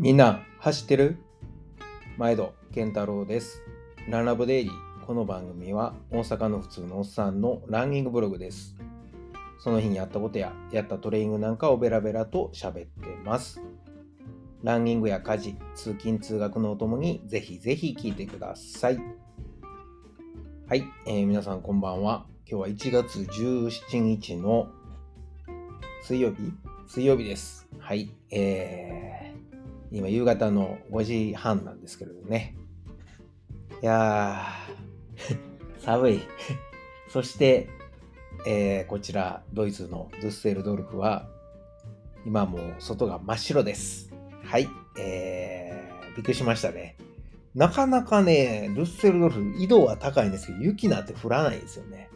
みんな走ってる？毎度健太郎です。ランラブデイリー。この番組は大阪の普通のおっさんのランニングブログです。その日にやったことややったトレーニングなんかをベラベラと喋ってます。ランニングや家事、通勤通学のお供にぜひぜひ聞いてください。はい、えー皆さんこんばんは。今日は1月17日の水曜日？水曜日です。はい。えー、今夕方の5時半なんですけれどね。いやー、寒い。そして、えーこちら、ドイツのドゥッセルドルフは、今もう外が真っ白です。はい。えー、びっくりしましたね。なかなかね、ルッセルドルフ、緯度は高いんですけど、雪なんて降らないんですよね。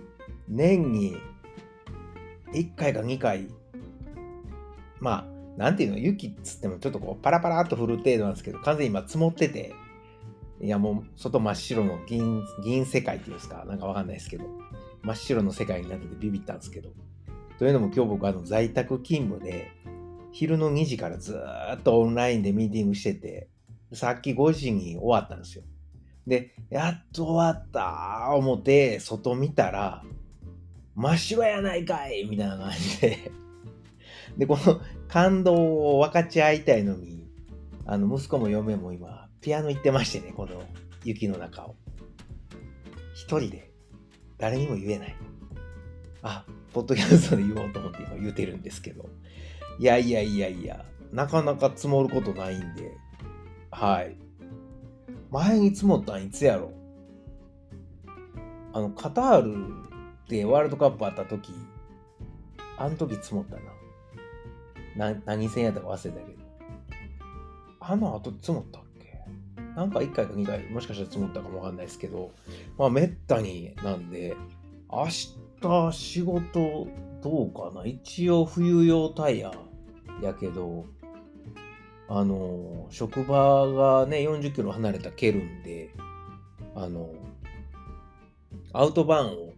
年に1回か2回、まあ、なんていうの、雪っつってもちょっとこうパラパラっと降る程度なんですけど、完全に今積もってて、いやもう外真っ白の銀銀世界っていうんですか、なんかわかんないですけど、真っ白の世界になっててビビったんですけど。というのも今日僕あの在宅勤務で、昼の2時からずっとオンラインでミーティングしてて、さっき5時に終わったんですよ。で、やっと終わった思って、外見たら、真っ白やないかいみたいな感じで。で、この感動を分かち合いたいのに、あの、息子も嫁も今、ピアノ行ってましてね、この雪の中を。一人で、誰にも言えない。あ、ポッドキャストで言おうと思って今言うてるんですけど。いやいやいやいや、なかなか積もることないんで、はい。前に積もったんいつやろ？あの、カタールでワールドカップあった時、あの時積もったな。な何戦やったか忘れたけど。あの後積もったっけ？なんか1回か2回、もしかしたら積もったかもわかんないですけど、まあめったになんで、明日仕事どうかな？一応冬用タイヤやけど、あの、職場がね、40キロ離れたケルンで、あの、アウトバーンを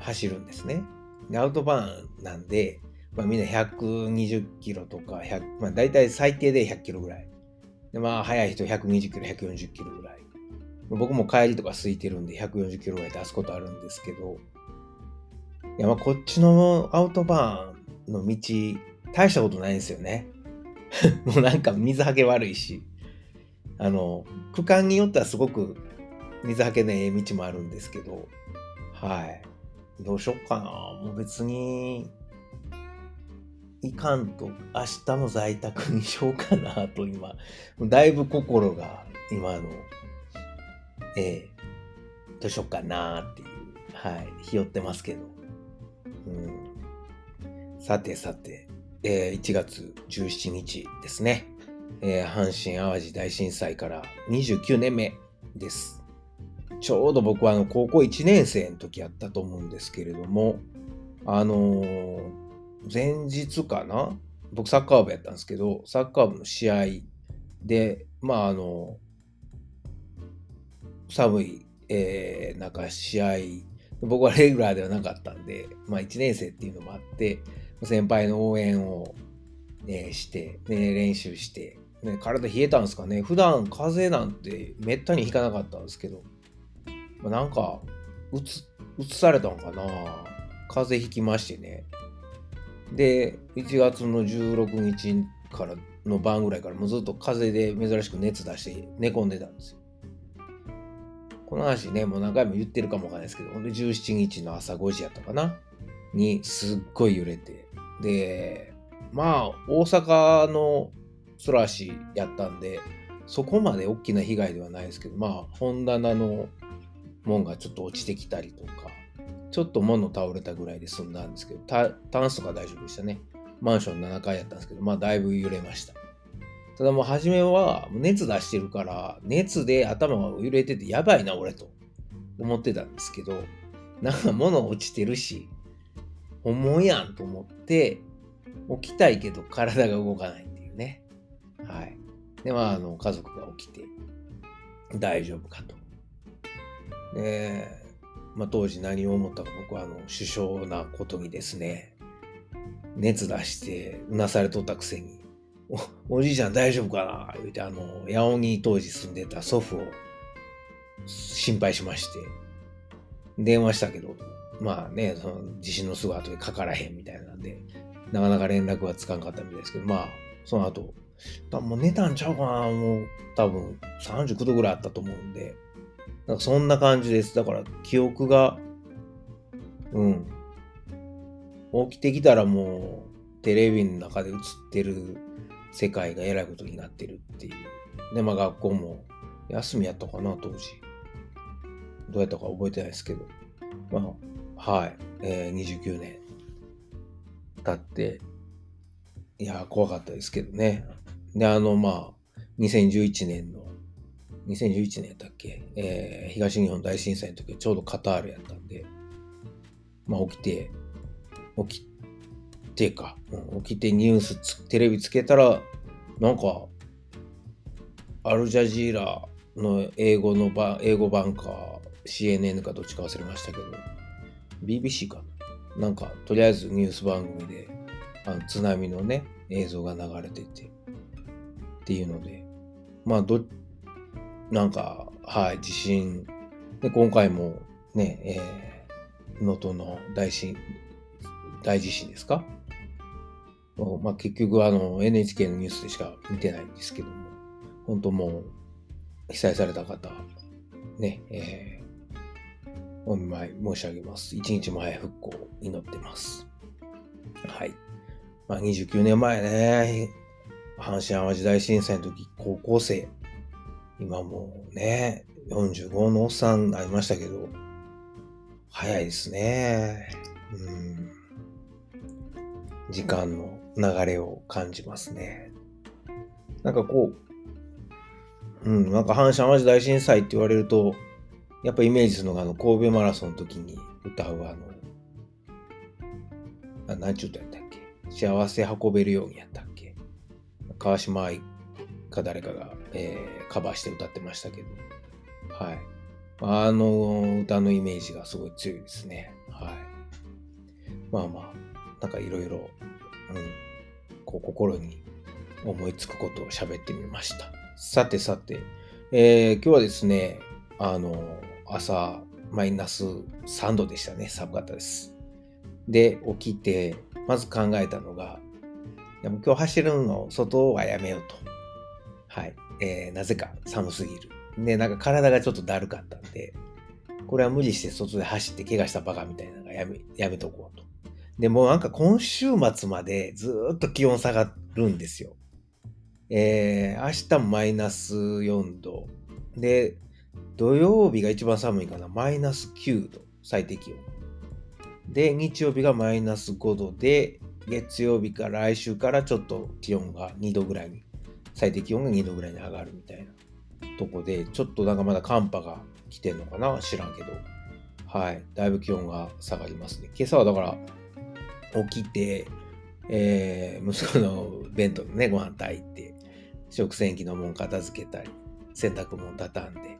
走るんですね。アウトバーンなんで、まあ、みんな120キロとか、100まあ、大体最低で100キロぐらい。で、まあ、速い人120キロ、140キロぐらい。僕も帰りとか空いてるんで140キロぐらい出すことあるんですけど、いや、まあ、こっちのアウトバーンの道、大したことないんですよね。もうなんか水はけ悪いし、あの、区間によってはすごく水はけのええ道もあるんですけど、はい。どうしよっかな。もう別に、いかんと明日も在宅にしようかなと今、だいぶ心が今の、ええどうしよっかなっていう、はい、ひよってますけど。うん、さてさて、えー1月17日ですね。えー阪神・淡路大震災から29年目です。ちょうど僕はあの高校1年生の時やったと思うんですけれども、あのー前日かな？僕サッカー部やったんですけど、サッカー部の試合で、まああの、寒い、えー中試合、僕はレギュラーではなかったんで、まあ1年生っていうのもあって、先輩の応援を、ね、して、ね、練習して、ね、体冷えたんですかね？普段風邪なんてめったにひかなかったんですけど、まあ、なんか、うつ、うつされたのかな？風邪ひきましてね。で、1月の16日からの晩ぐらいからもうずっと風邪で珍しく熱出して寝込んでたんですよ。この話ね、もう何回も言ってるかもわかんないですけど、ほんで17日の朝5時やったかな？にすっごい揺れて。で、まあ、大阪の空足やったんで、そこまで大きな被害ではないですけど、まあ、本棚の門がちょっと落ちてきたりとか、ちょっと物倒れたぐらいで済んだんですけど、タンスとか大丈夫でしたね。マンション7階やったんですけど、まあだいぶ揺れました。ただもう初めは熱出してるから、熱で頭が揺れててやばいな俺と思ってたんですけど、なんか物落ちてるし、本物やんと思って、起きたいけど体が動かないっていうね。はい。で、まあ、あの、家族が起きて、大丈夫かと。で、まあ、当時何を思ったか僕はあの首相なことにですね熱出してうなされとったくせにおおじいちゃん大丈夫かな？言うて、あの、八尾に当時住んでた祖父を心配しまして、電話したけど、まあね、その地震のすぐ後でかからへんみたいなんで、なかなか連絡はつかんかったみたいですけど、まあ、その後、多分もう寝たんちゃうかな？もう多分39度ぐらいあったと思うんで、なんかそんな感じです。だから記憶が、うん。起きてきたらもうテレビの中で映ってる世界がえらいことになってるっていう。で、まあ学校も休みやったかな、当時。どうやったか覚えてないですけど。まあ、はい。えー、29年経って、いや、怖かったですけどね。で、あの、まあ、2011年の、2011年やったっけ、えー、東日本大震災の時ちょうどカタールやったんで、まあ、起きて、起きてか、うん、起きてニュースつテレビつけたら、なんか、アルジャジーラの英語の版、英語版か、CNN かどっちか忘れましたけど、BBC かな。なんか、とりあえずニュース番組で、あの津波のね、映像が流れてて、っていうので、まあ、ど、なんか、はい、地震。で、今回もね、えー、能登の大震、大地震ですか？まあ、結局、あの、NHK のニュースでしか見てないんですけども、本当もう、被災された方、ね、えー、お見舞い申し上げます。一日も早い復興を祈ってます。はい。まあ、29年前ね、阪神淡路大震災の時、高校生。今もうね、45のおっさんになりましたけど、早いですね。うん。時間の流れを感じますね。なんかこう、うん、なんか阪神淡路大震災って言われると、やっぱイメージするのがあの神戸マラソンの時に歌うあの、あ、何ちゅう歌やったっけ？幸せ運べるようにやったっけ？川島愛か誰かが、えー、カバーして歌ってましたけど、はい。あの歌のイメージがすごい強いですね。はい。まあまあ、なんかいろいろ、うん、こう心に思いつくことを喋ってみました。さてさて、えー、今日はですね、あの、朝マイナス3度でしたね。寒かったです。で、起きて、まず考えたのが、でも今日走るの外はやめようと。はい。えー、なぜか寒すぎる。で、なんか体がちょっとだるかったんで、これは無理して外で走って怪我したバカみたいなのがやめ、やめとこうと。で、もなんか今週末までずっと気温下がるんですよ。えー、明日もマイナス4度。で、土曜日が一番寒いかな。マイナス9度。最低気温。で、日曜日がマイナス5度で、月曜日から来週からちょっと気温が2度ぐらいに、最低気温が2度ぐらいに上がるみたいなとこで、ちょっとなんかまだ寒波が来てんのかな？知らんけど。はい。だいぶ気温が下がりますね。今朝はだから起きて、えー、息子の弁当のね、ご飯炊いて、食洗機のもん片付けたり、洗濯物畳んで、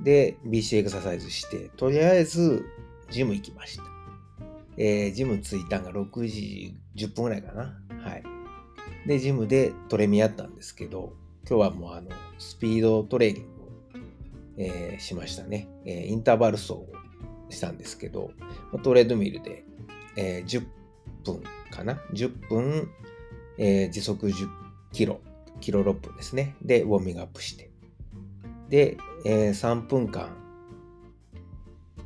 で、BC エクササイズして、とりあえずジム行きました。えー、ジム着いたんが6時10分ぐらいかな。はい。で、ジムでトレミやったんですけど、今日はもうあの、スピードトレーニングを、えー、しましたね。えー、インターバル走をしたんですけど、トレードミルで、えー、10分かな ?10 分、えー、時速10キロ、キロ6分ですね。で、ウォーミングアップして。で、えー、3分間、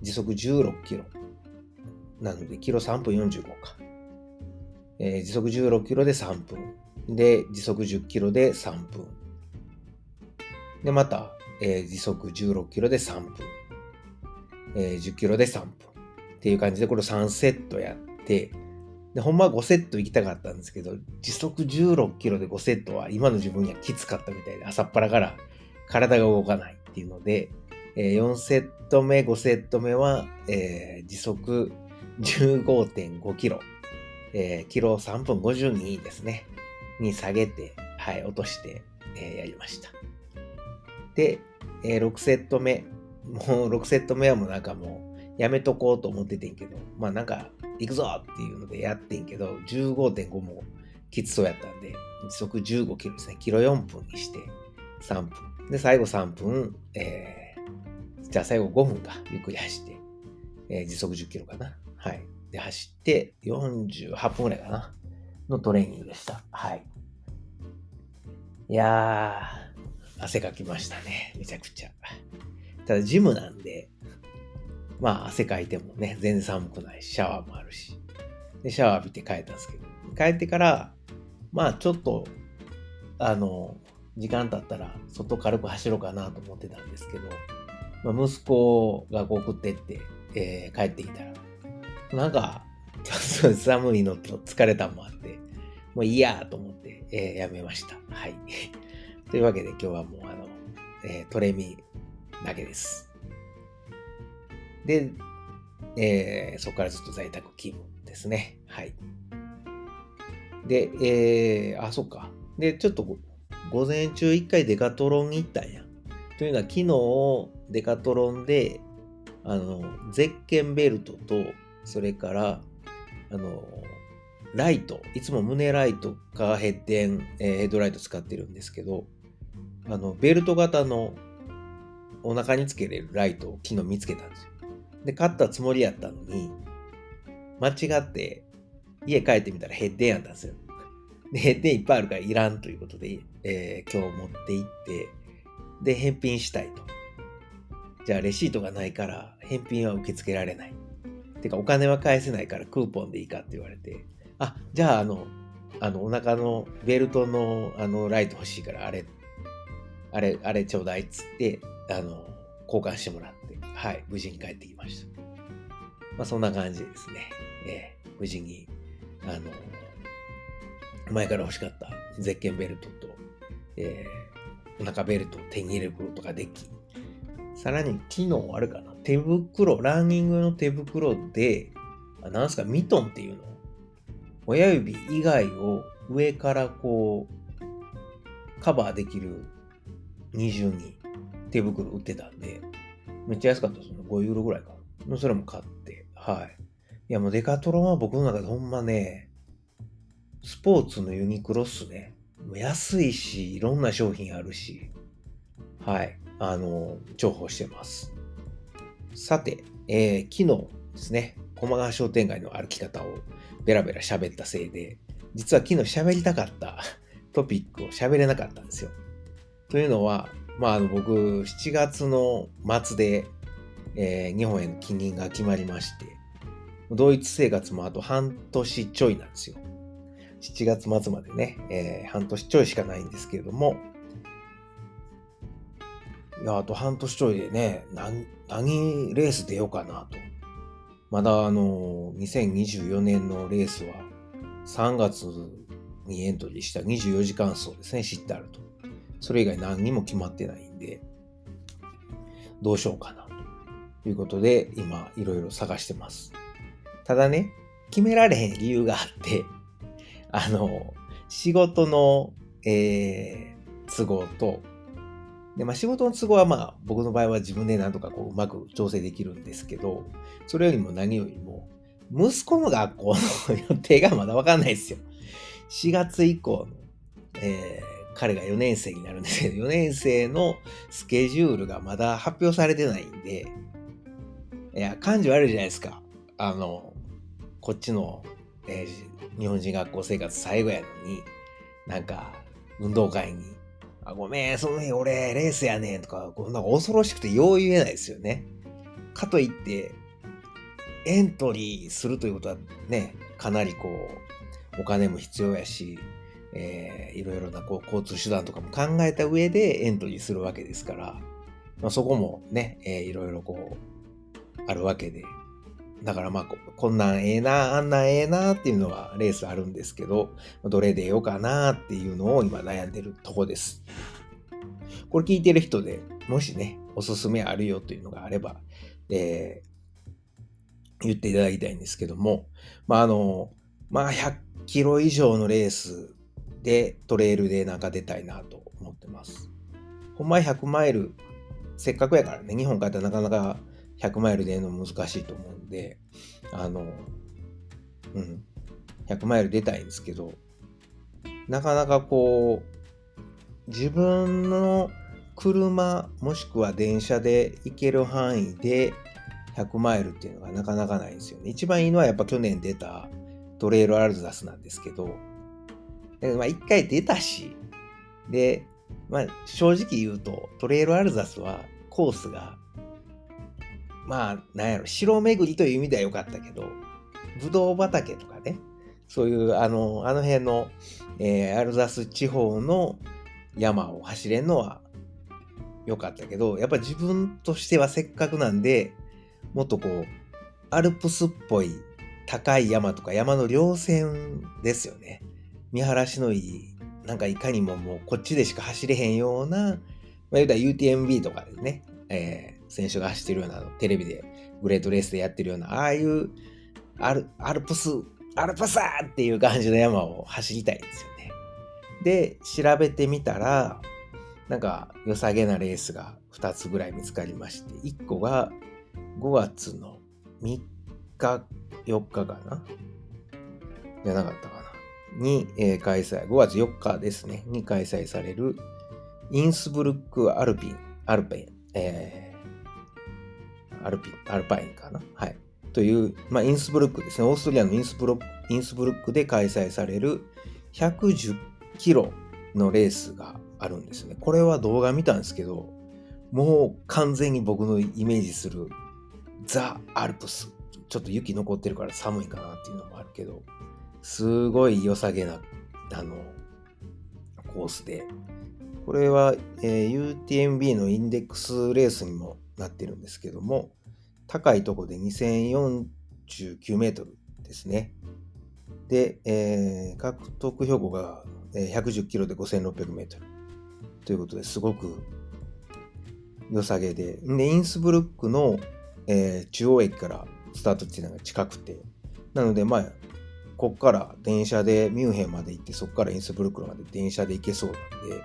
時速16キロなので、キロ3分45か。えー、時速16キロで3分。で、時速10キロで3分。で、また、えー、時速16キロで3分。えー、10キロで3分。っていう感じで、これ3セットやって、で、ほんまは5セット行きたかったんですけど、時速16キロで5セットは今の自分にはきつかったみたいで、朝っぱらから体が動かないっていうので、えー、4セット目、5セット目は、えー、時速15.5キロ、えー、キロ3分52ですね、に下げて、はい、落として、えー、やりました。で、えー、6セット目、もう6セット目はもうなんかもうやめとこうと思っててんけど、まあなんか行くぞっていうのでやってんけど、15.5もきつそうやったんで、時速15キロですね。キロ4分にして3分。で、最後3分、えー、じゃあ最後5分か。ゆっくり走って、えー、時速10キロかな。はい。で、走って48分ぐらいかな。のトレーニングでした。はい。いやー、汗かきましたね。めちゃくちゃ。ただ、ジムなんで、まあ、汗かいてもね、全然寒くないし、シャワーもあるし。で、シャワー浴びて帰ったんですけど、帰ってから、まあ、ちょっと、あの、時間経ったら、外軽く走ろうかなと思ってたんですけど、まあ、息子が送ってって、えー、帰ってきたら、なんか、寒いのと疲れたもあって、もういいやと思って、えー、やめました。はい。というわけで今日はもうあの、えー、トレミだけです。で、えー、そこからずっと在宅勤務ですね。はい。で、えー、あ、そっか。で、ちょっと午前中一回デカトロンに行ったんや。というのは昨日デカトロンで、あの、ゼッケンベルトと、それから、あの、ライト、いつも胸ライトかヘッデン、えー、ヘッドライト使ってるんですけど、あの、ベルト型のお腹につけれるライトを昨日見つけたんですよ。で、買ったつもりやったのに、間違って家帰ってみたらヘッデンやったんですよ。で、ヘッデンいっぱいあるからいらんということで、えー、今日持って行って、で、返品したいと。じゃあレシートがないから返品は受け付けられない。てかお金は返せないからクーポンでいいかって言われて、あ、じゃああの、あのお腹のベルトのあのライト欲しいからあれ、あれ、あれちょうだいっつって、あの、交換してもらって、はい、無事に帰ってきました。まあそんな感じですね。えー、無事に、あの、前から欲しかったゼッケンベルトと、えー、お腹ベルトを手に入れることができ、さらに機能あるかな？手袋、ランニングの手袋で、あなんすか、ミトンっていうの？親指以外を上からこう、カバーできる二重に手袋売ってたんで、めっちゃ安かったですね。5ユーロぐらいかな。それも買って、はい。いやもうデカトロンは僕の中でほんまね、スポーツのユニクロっすね。もう安いし、いろんな商品あるし、はい。あの、重宝してます。さて、えー、昨日ですね、駒川商店街の歩き方をベラベラ喋ったせいで、実は昨日喋りたかった トピックを喋れなかったんですよ。というのは、まあ、の僕、7月の末で、えー、日本への帰任が決まりまして、ドイツ生活もあと半年ちょいなんですよ。7月末までね、えー、半年ちょいしかないんですけれども、いや、あと半年ちょいでね、何、何レース出ようかなと。まだあの、2024年のレースは3月にエントリーした24時間走ですね、知ってあると。それ以外何にも決まってないんで、どうしようかなということで、今いろいろ探してます。ただね、決められへん理由があって、あの、仕事の、えー、都合と、で、まあ仕事の都合はまあ僕の場合は自分でなんとかこううまく調整できるんですけど、それよりも何よりも、息子の学校の予定がまだわかんないですよ。4月以降の、えー、彼が4年生になるんですけど、4年生のスケジュールがまだ発表されてないんで、いや、感じ悪いじゃないですか。あの、こっちの、えー、日本人学校生活最後やのに、なんか、運動会にあごめん、その日俺レースやねんとか、こんな恐ろしくてよう言えないですよね。かといって、エントリーするということはね、かなりこう、お金も必要やし、えー、いろいろなこう交通手段とかも考えた上でエントリーするわけですから、まあ、そこもね、えー、いろいろこう、あるわけで、だからまあこんなんええな、あんなんええなっていうのはレースあるんですけど、どれでよかなっていうのを今悩んでるとこです。これ聞いてる人でもしね、おすすめあるよというのがあれば、えー、言っていただきたいんですけども、まああの、まあ100キロ以上のレースでトレイルでなんか出たいなと思ってます。ほんま100マイル、せっかくやからね、日本帰ったらなかなか100マイルでの難しいと思うんで、あの、うん、100マイル出たいんですけど、なかなかこう、自分の車もしくは電車で行ける範囲で100マイルっていうのがなかなかないんですよね。一番いいのはやっぱ去年出たトレイルアルザスなんですけど、まあ一回出たし、で、まあ正直言うとトレイルアルザスはコースが、まあなんやろ、城巡りという意味では良かったけど、ブドウ畑とかね、そういうあの、あの辺の、えー、アルザス地方の山を走れんのは良かったけど、やっぱ自分としてはせっかくなんで、もっとこう、アルプスっぽい高い山とか山の稜線ですよね。見晴らしのいい、なんかいかにももうこっちでしか走れへんような、まあ言うたら UTMB とかでね、え、選手が走ってるような、テレビでグレートレースでやってるような、ああいうアルアルプス、アルプスっていう感じの山を走りたいんですよね。で、調べてみたら、なんか良さげなレースが2つぐらい見つかりまして、1個が5月の3日、4日かな？じゃなかったかな？に、えー、開催、5月4日ですね、に開催されるインスブルックアルピン、アルペン、えー、アルピ、アルパインかな？はい。という、まあ、インスブルックですね、オーストリアのインスブルインスブルックで開催される110キロのレースがあるんですね。これは動画見たんですけど、もう完全に僕のイメージするザ・アルプス。ちょっと雪残ってるから寒いかなっていうのもあるけど、すごい良さげな、あの、コースで、これは、えー、UTMB のインデックスレースにもなってるんですけども、高いとこで2049メートルですね。で、えー、獲得標高が110キロで5600メートル。ということですごく良さげで。で、インスブルックの、えー、中央駅からスタート地点が近くて。なので、まあ、こっから電車でミュンヘンまで行って、そこからインスブルックまで電車で行けそうなんで、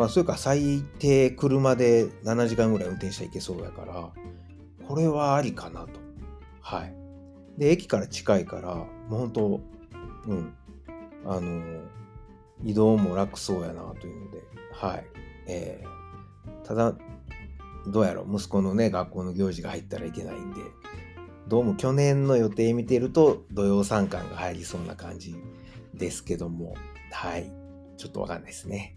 まあ、それか最低車で7時間ぐらい運転して行けそうやから、これはありかなと。はい。で、駅から近いから、もう本当、うん、あの、移動も楽そうやなというので、はい。えー、ただ、どうやろう、息子のね、学校の行事が入ったらいけないんで、どうも去年の予定見てると、土曜参観が入りそうな感じですけども、はい。ちょっとわかんないですね。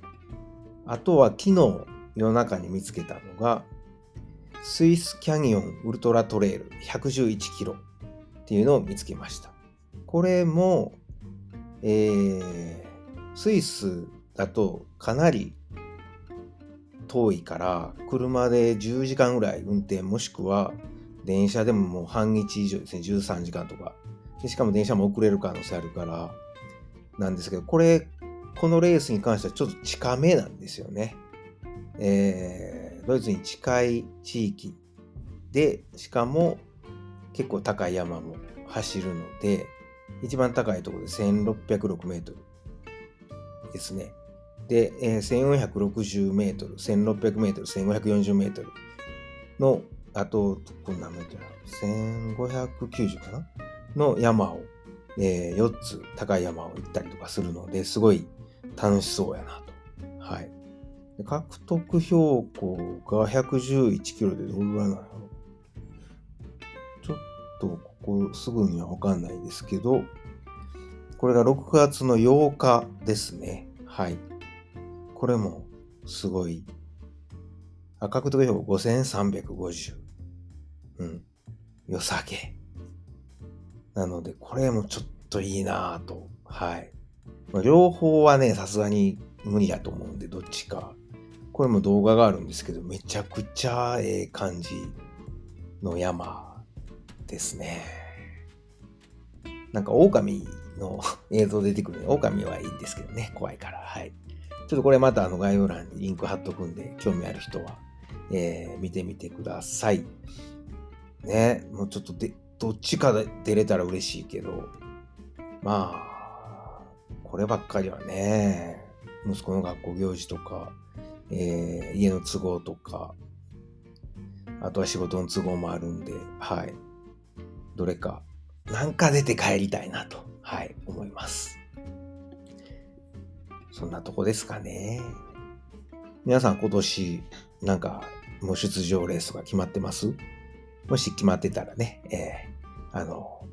あとは昨日夜中に見つけたのが、スイスキャニオンウルトラトレイル111キロっていうのを見つけました。これも、えー、スイスだとかなり遠いから車で10時間ぐらい運転もしくは電車でももう半日以上ですね13時間とかしかも電車も遅れる可能性あるからなんですけどこれこのレースに関してはちょっと近めなんですよね。えー、ドイツに近い地域でしかも結構高い山も走るので一番高いところで1606メートルですね。で、えー、1460メートル、1600メートル、1540メートルの、あと、こんなメートル ?1590 かな？の山を、えー、4つ高い山を行ったりとかするので、すごい楽しそうやなと。はい。獲得標高が111キロでどれぐらいなのちょっとここすぐにはわかんないですけど、これが6月の8日ですね。はい。これもすごい。あ、獲得標高5350。うん。良さげ。なので、これもちょっといいなぁと。はい。両方はね、さすがに無理だと思うんで、どっちか。これも動画があるんですけど、めちゃくちゃええ感じの山ですね。なんか狼の映像出てくるね。狼はいいんですけどね。怖いから。はい。ちょっとこれまたあの概要欄にリンク貼っとくんで、興味ある人は、えー、見てみてください。ね。もうちょっとで、どっちかで出れたら嬉しいけど、まあ、こればっかりはね、息子の学校行事とか、えー、家の都合とか、あとは仕事の都合もあるんで、はい。どれか、なんか出て帰りたいなと。はい、思います。そんなとこですかね。皆さん今年、なんか、もう出場レースが決まってます？もし決まってたらね、えー、あの、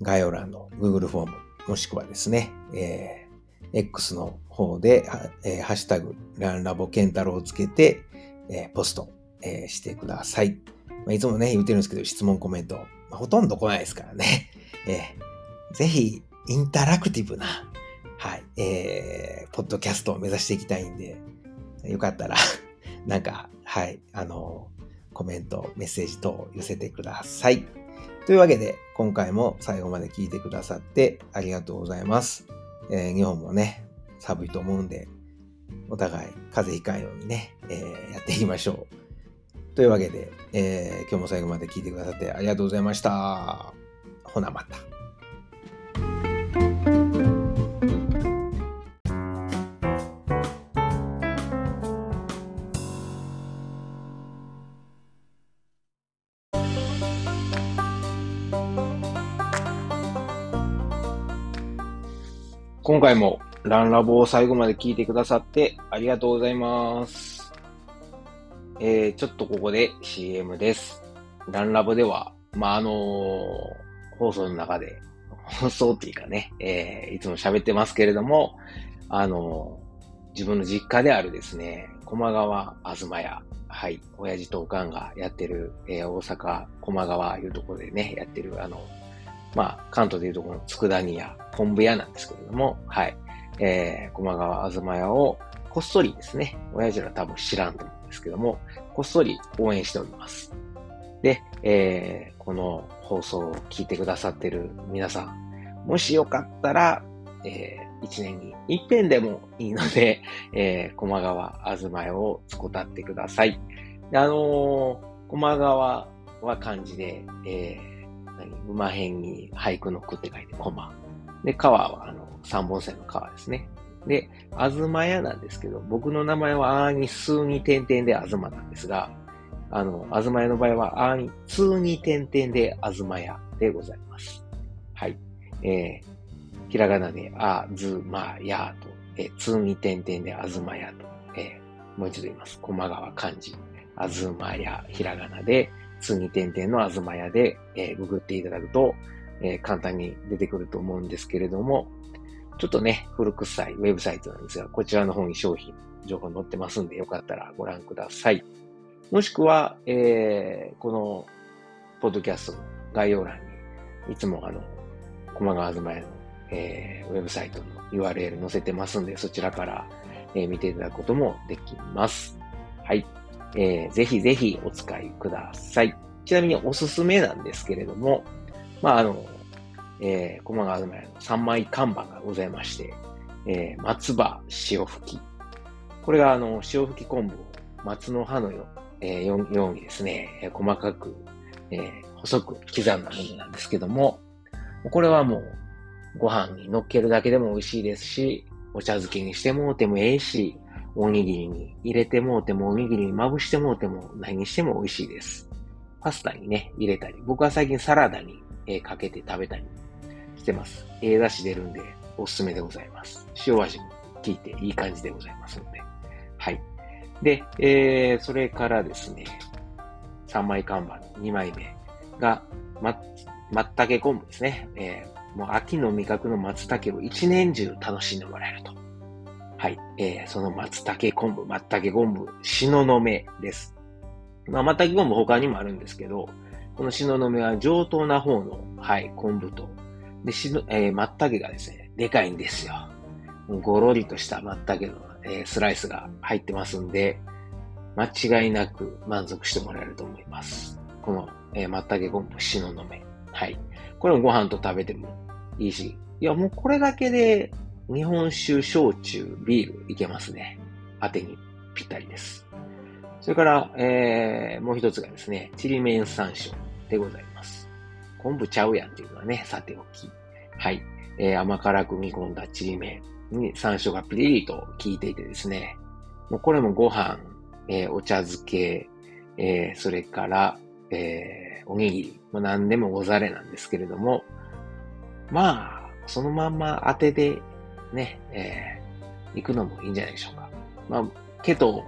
概要欄の Google フォーム、もしくはですね、えー、X の方で、えー、ハッシュタグ、ランラボケンタロウをつけて、えー、ポスト、えー、してください。まあ、いつもね、言ってるんですけど、質問コメント、まあ、ほとんど来ないですからね。えー、ぜひ、インタラクティブな、はい、えー、ポッドキャストを目指していきたいんで、よかったら なんか、はい、あの、コメント、メッセージ等寄せてください。というわけで、今回も最後まで聞いてくださってありがとうございます。えー、日本もね、寒いと思うんで、お互い風邪ひかんようにね、えー、やっていきましょう。というわけで、えー、今日も最後まで聞いてくださってありがとうございました。ほなまた。今回もランラボを最後まで聞いてくださってありがとうございます。えー、ちょっとここで CM です。ランラボでは、まあ、あのー、放送の中で、放送っていうかね、えー、いつも喋ってますけれども、あのー、自分の実家であるですね、駒川あずま屋、はい、親父とおかんがやってる、えー、大阪駒川いうところでね、やってる、あの、まあ、関東でいうとこの佃煮屋、昆布屋なんですけれども、はい。えー、駒川あずま屋をこっそりですね、親父ら多分知らんと思うんですけども、こっそり応援しております。で、えー、この放送を聞いてくださってる皆さん、もしよかったら、えー、一年に一遍でもいいので、えー、駒川あずま屋をつこたってください。あのー、駒川は漢字で、えー、馬辺に俳句の句って書いて、コマ。で、川は、あの、三本線の川ですね。で、あずまやなんですけど、僕の名前はあーに数に点々であずまなんですが、あの、あずまやの場合はあーに通に点々であずまやでございます。はい。えー、ひらがなであずまやと、えー、通に点々であずまやと、えー、もう一度言います。駒川漢字。あずまや、ひらがなで、通に点々のあずまやで、えー、ググっていただくと、えー、簡単に出てくると思うんですけれども、ちょっとね、古臭いウェブサイトなんですが、こちらの方に商品、情報載ってますんで、よかったらご覧ください。もしくは、えー、この、ポッドキャストの概要欄に、いつもあの、駒川あずまやの、えー、ウェブサイトの URL 載せてますんで、そちらから、えー、見ていただくこともできます。はい。えー、ぜひぜひお使いください。ちなみにおすすめなんですけれども、まあ、あの、えー、駒川ま屋の3枚看板がございまして、えー、松葉塩吹き。これがあの、塩吹き昆布を松の葉のよ,、えー、ようにですね、細かく、えー、細く刻んだものなんですけども、これはもうご飯に乗っけるだけでも美味しいですし、お茶漬けにしてもてもええし、おにぎりに入れてもうても、おにぎりにまぶしてもうても、何にしても美味しいです。パスタにね、入れたり、僕は最近サラダに、えー、かけて食べたりしてます。ええ出し出るんで、おすすめでございます。塩味も効いていい感じでございますので。はい。で、えー、それからですね、3枚看板、2枚目が、ま、まったけ昆布ですね。えー、もう秋の味覚の松茸を一年中楽しんでもらえると。はい。えー、その松茸昆布、松茸昆布、しののめです。まあ、松茸昆布他にもあるんですけど、このしののめは上等な方の、はい、昆布と、で、しの、えー、松茸がですね、でかいんですよ。ごろりとした松茸の、えー、スライスが入ってますんで、間違いなく満足してもらえると思います。この、えー、松茸昆布、しののめ。はい。これもご飯と食べてもいいし、いや、もうこれだけで日本酒、焼酎、ビールいけますね。当てにぴったりです。それから、えー、もう一つがですね、ちりめん山椒でございます。昆布ちゃうやんっていうのはね、さておき。はい。えー、甘辛く煮込んだちりめんに山椒がピリリと効いていてですね、もうこれもご飯、えー、お茶漬け、えー、それから、えー、おにぎり、もう何でもござれなんですけれども、まあ、そのまんま当てでね、え行くのもいいんじゃないでしょうか。まあ、ケト、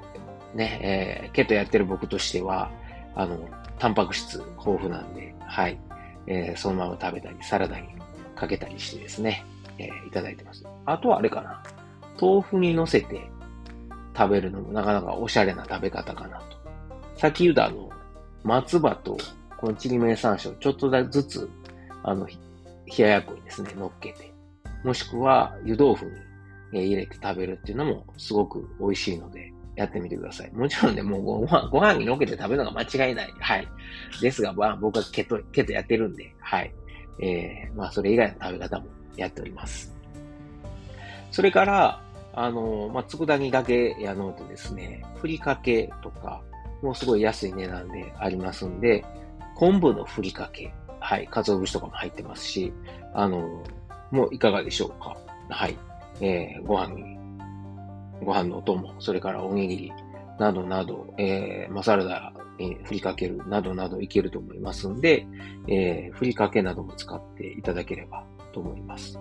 ね、えー、ケトやってる僕としては、あの、タンパク質豊富なんで、はい。えー、そのまま食べたり、サラダにかけたりしてですね、えー、いただいてます。あとはあれかな。豆腐に乗せて食べるのもなかなかおしゃれな食べ方かなと。さっき言ったあの、松葉とこのちりめん山椒ちょっとずつ、あの、冷ややっこにですね、乗っけて、もしくは湯豆腐に入れて食べるっていうのもすごく美味しいので、やってみてください。もちろんね、もうご飯、ご飯に乗っけて食べるのが間違いない。はい。ですが、まあ、僕はケト、ケトやってるんで、はい。えー、まあ、それ以外の食べ方もやっております。それから、あの、まあ、佃煮だけやのうとですね、ふりかけとか、もうすごい安い値段でありますんで、昆布のふりかけ、はい、鰹節とかも入ってますし、あの、もういかがでしょうか。はい。えー、ご飯、ご飯のお供、それからおにぎり、などなど、えー、まあ、サラダにふりかけるなどなどいけると思いますんで、えー、ふりかけなども使っていただければと思います。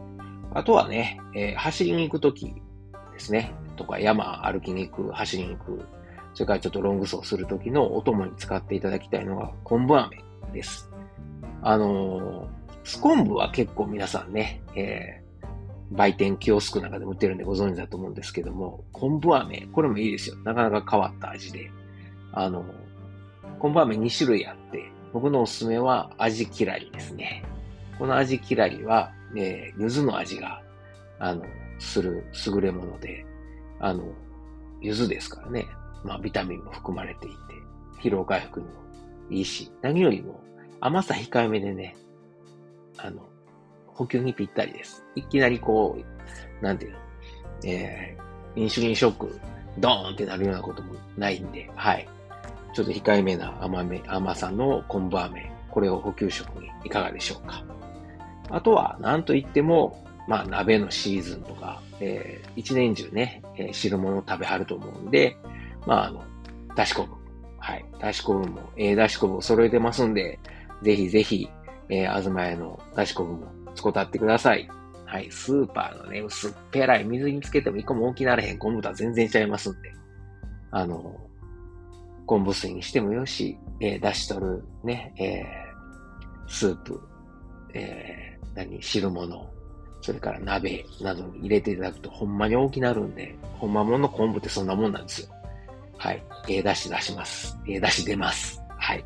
あとはね、えー、走りに行くときですね、とか山歩きに行く、走りに行く、それからちょっとロング走するときのお供に使っていただきたいのが昆布飴です。あのー、ス昆布は結構皆さんね、えー、売店キオスクなんかでも売ってるんでご存知だと思うんですけども、昆布飴、これもいいですよ。なかなか変わった味で。あの、昆布飴2種類あって、僕のおすすめは味きらりですね。この味きらりは、えー、柚子の味が、あの、する優れもので、あの、柚子ですからね。まあ、ビタミンも含まれていて、疲労回復にもいいし、何よりも甘さ控えめでね、あの、補給にぴったりです。いきなりこう、なんていうの、えー、インシュリンショック、ドーンってなるようなこともないんで、はい。ちょっと控えめな甘め、甘さの昆布飴、これを補給食にいかがでしょうか。あとは、なんといっても、まあ、鍋のシーズンとか、えー、一年中ね、えー、汁物を食べはると思うんで、まあ、あの、だし昆布。はい。だし昆布も、えー、だし昆布を揃えてますんで、ぜひぜひ、えー、あずまやのだし昆布も使ってください。はい。スーパーのね、薄っぺらい水につけても一個も大きなれへん昆布とは全然ちゃいますんで。あの、昆布水にしてもよし、えー、出し取るね、えー、スープ、えー、何、汁物、それから鍋などに入れていただくとほんまに大きなるんで、ほんまもの昆布ってそんなもんなんですよ。はい。えー、出し出します。えー、出し出ます。はい。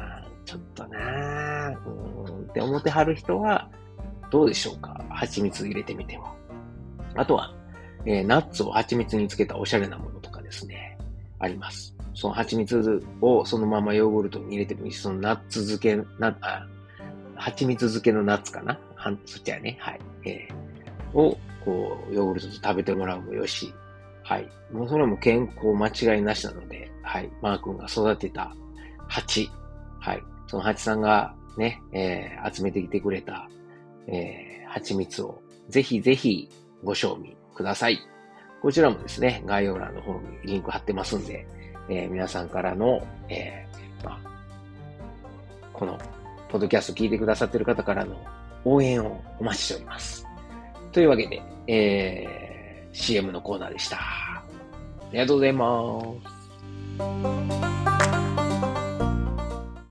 ちょっとなぁ、うんって思ってはる人は、どうでしょうか？蜂蜜入れてみては。あとは、えー、ナッツを蜂蜜につけたおしゃれなものとかですね、あります。その蜂蜜をそのままヨーグルトに入れてもいいし、そのナッツ漬け、な、あ、蜂蜜漬けのナッツかな？は、そっちはね、はい。えー、を、こう、ヨーグルトと食べてもらうもよし、はい。もうそれも健康間違いなしなので、はい。マー君が育てた蜂、はい。その蜂さんがね、えー、集めてきてくれた、えー、蜂蜜をぜひぜひご賞味ください。こちらもですね、概要欄の方にリンク貼ってますんで、えー、皆さんからの、えー、まあ、この、ポッドキャスト聞いてくださってる方からの応援をお待ちしております。というわけで、えー、CM のコーナーでした。ありがとうございます。